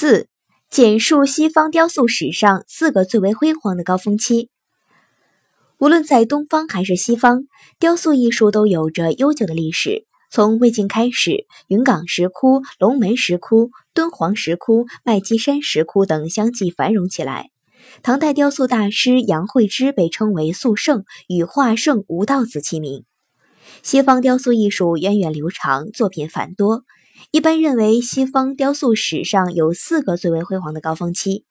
四、简述西方雕塑史上四个最为辉煌的高峰期。无论在东方还是西方，雕塑艺术都有着悠久的历史。从魏晋开始，云冈石窟、龙门石窟、敦煌石窟、麦积山石窟等相继繁荣起来。唐代雕塑大师杨惠之被称为塑圣，与画圣吴道子齐名。西方雕塑艺术源远流长，作品繁多。一般认为，西方雕塑史上有四个最为辉煌的高峰期。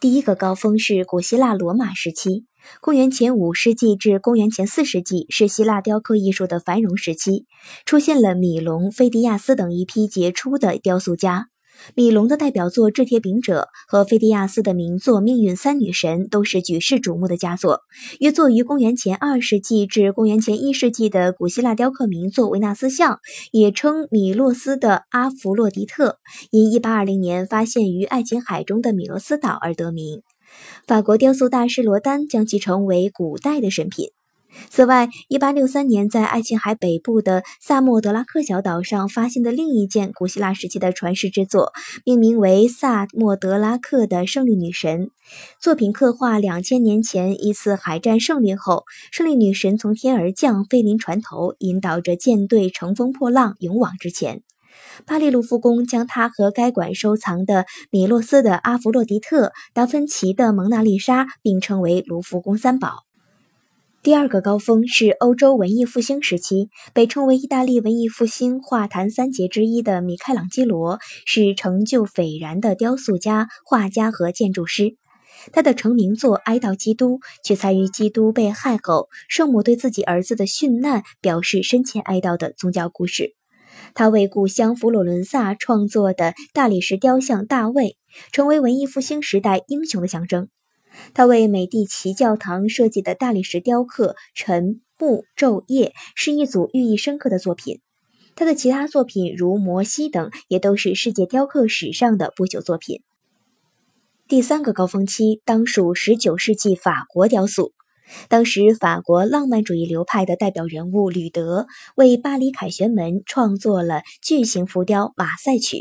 第一个高峰是古希腊罗马时期，公元前五世纪至公元前四世纪是希腊雕刻艺术的繁荣时期，出现了米龙、菲迪亚斯等一批杰出的雕塑家。米龙的代表作《制铁饼者》和菲迪亚斯的名作《命运三女神》都是举世瞩目的佳作。约作于公元前二世纪至公元前一世纪的古希腊雕刻名作《维纳斯像》，也称米洛斯的阿弗洛狄特，因1820年发现于爱琴海中的米洛斯岛而得名。法国雕塑大师罗丹将其称为古代的神品。此外，1863年在爱琴海北部的萨莫德拉克小岛上发现的另一件古希腊时期的传世之作，命名为萨莫德拉克的胜利女神。作品刻画两千年前一次海战胜利后，胜利女神从天而降，飞临船头，引导着舰队乘风破浪，勇往直前。巴黎卢浮宫将它和该馆收藏的米洛斯的阿弗洛狄特、达芬奇的蒙娜丽莎并称为卢浮宫三宝。第二个高峰是欧洲文艺复兴时期，被称为意大利文艺复兴画坛三杰之一的米开朗基罗是成就斐然的雕塑家、画家和建筑师。他的成名作《哀悼基督》取材于基督被害后，圣母对自己儿子的殉难表示深切哀悼的宗教故事。他为故乡佛罗伦萨创作的大理石雕像大卫，成为文艺复兴时代英雄的象征。他为美第奇教堂设计的大理石雕刻《晨暮昼夜》是一组寓意深刻的作品。他的其他作品如《摩西》等也都是世界雕刻史上的不朽作品。第三个高峰期当属19世纪法国雕塑。当时法国浪漫主义流派的代表人物吕德为巴黎凯旋门创作了巨型浮雕《马赛曲》。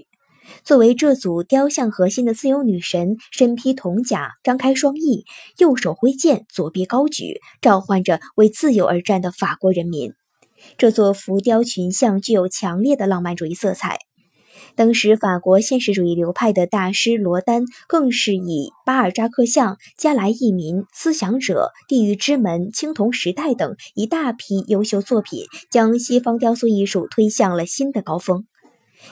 作为这组雕像核心的自由女神，身披铜甲，张开双翼，右手挥剑，左臂高举，召唤着为自由而战的法国人民。这座浮雕群像具有强烈的浪漫主义色彩。当时法国现实主义流派的大师罗丹，更是以巴尔扎克像、加莱义民、思想者、地狱之门、青铜时代等一大批优秀作品，将西方雕塑艺术推向了新的高峰。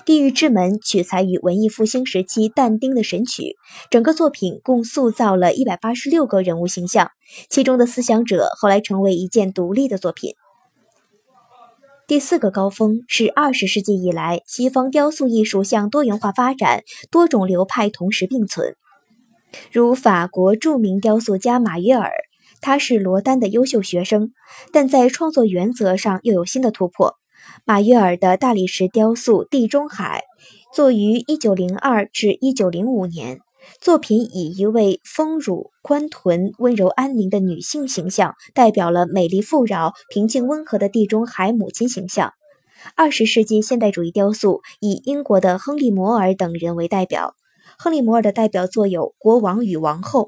地狱之门取材于文艺复兴时期但丁的《神曲》，整个作品共塑造了一百八十六个人物形象，其中的思想者后来成为一件独立的作品。第四个高峰是二十世纪以来西方雕塑艺术向多元化发展，多种流派同时并存，如法国著名雕塑家马约尔，他是罗丹的优秀学生，但在创作原则上又有新的突破。马约尔的大理石雕塑《地中海》作于1902至1905年，作品以一位丰乳宽臀、温柔安宁的女性形象，代表了美丽富饶、平静温和的地中海母亲形象。二十世纪现代主义雕塑以英国的亨利·摩尔等人为代表。亨利·摩尔的代表作有《国王与王后》。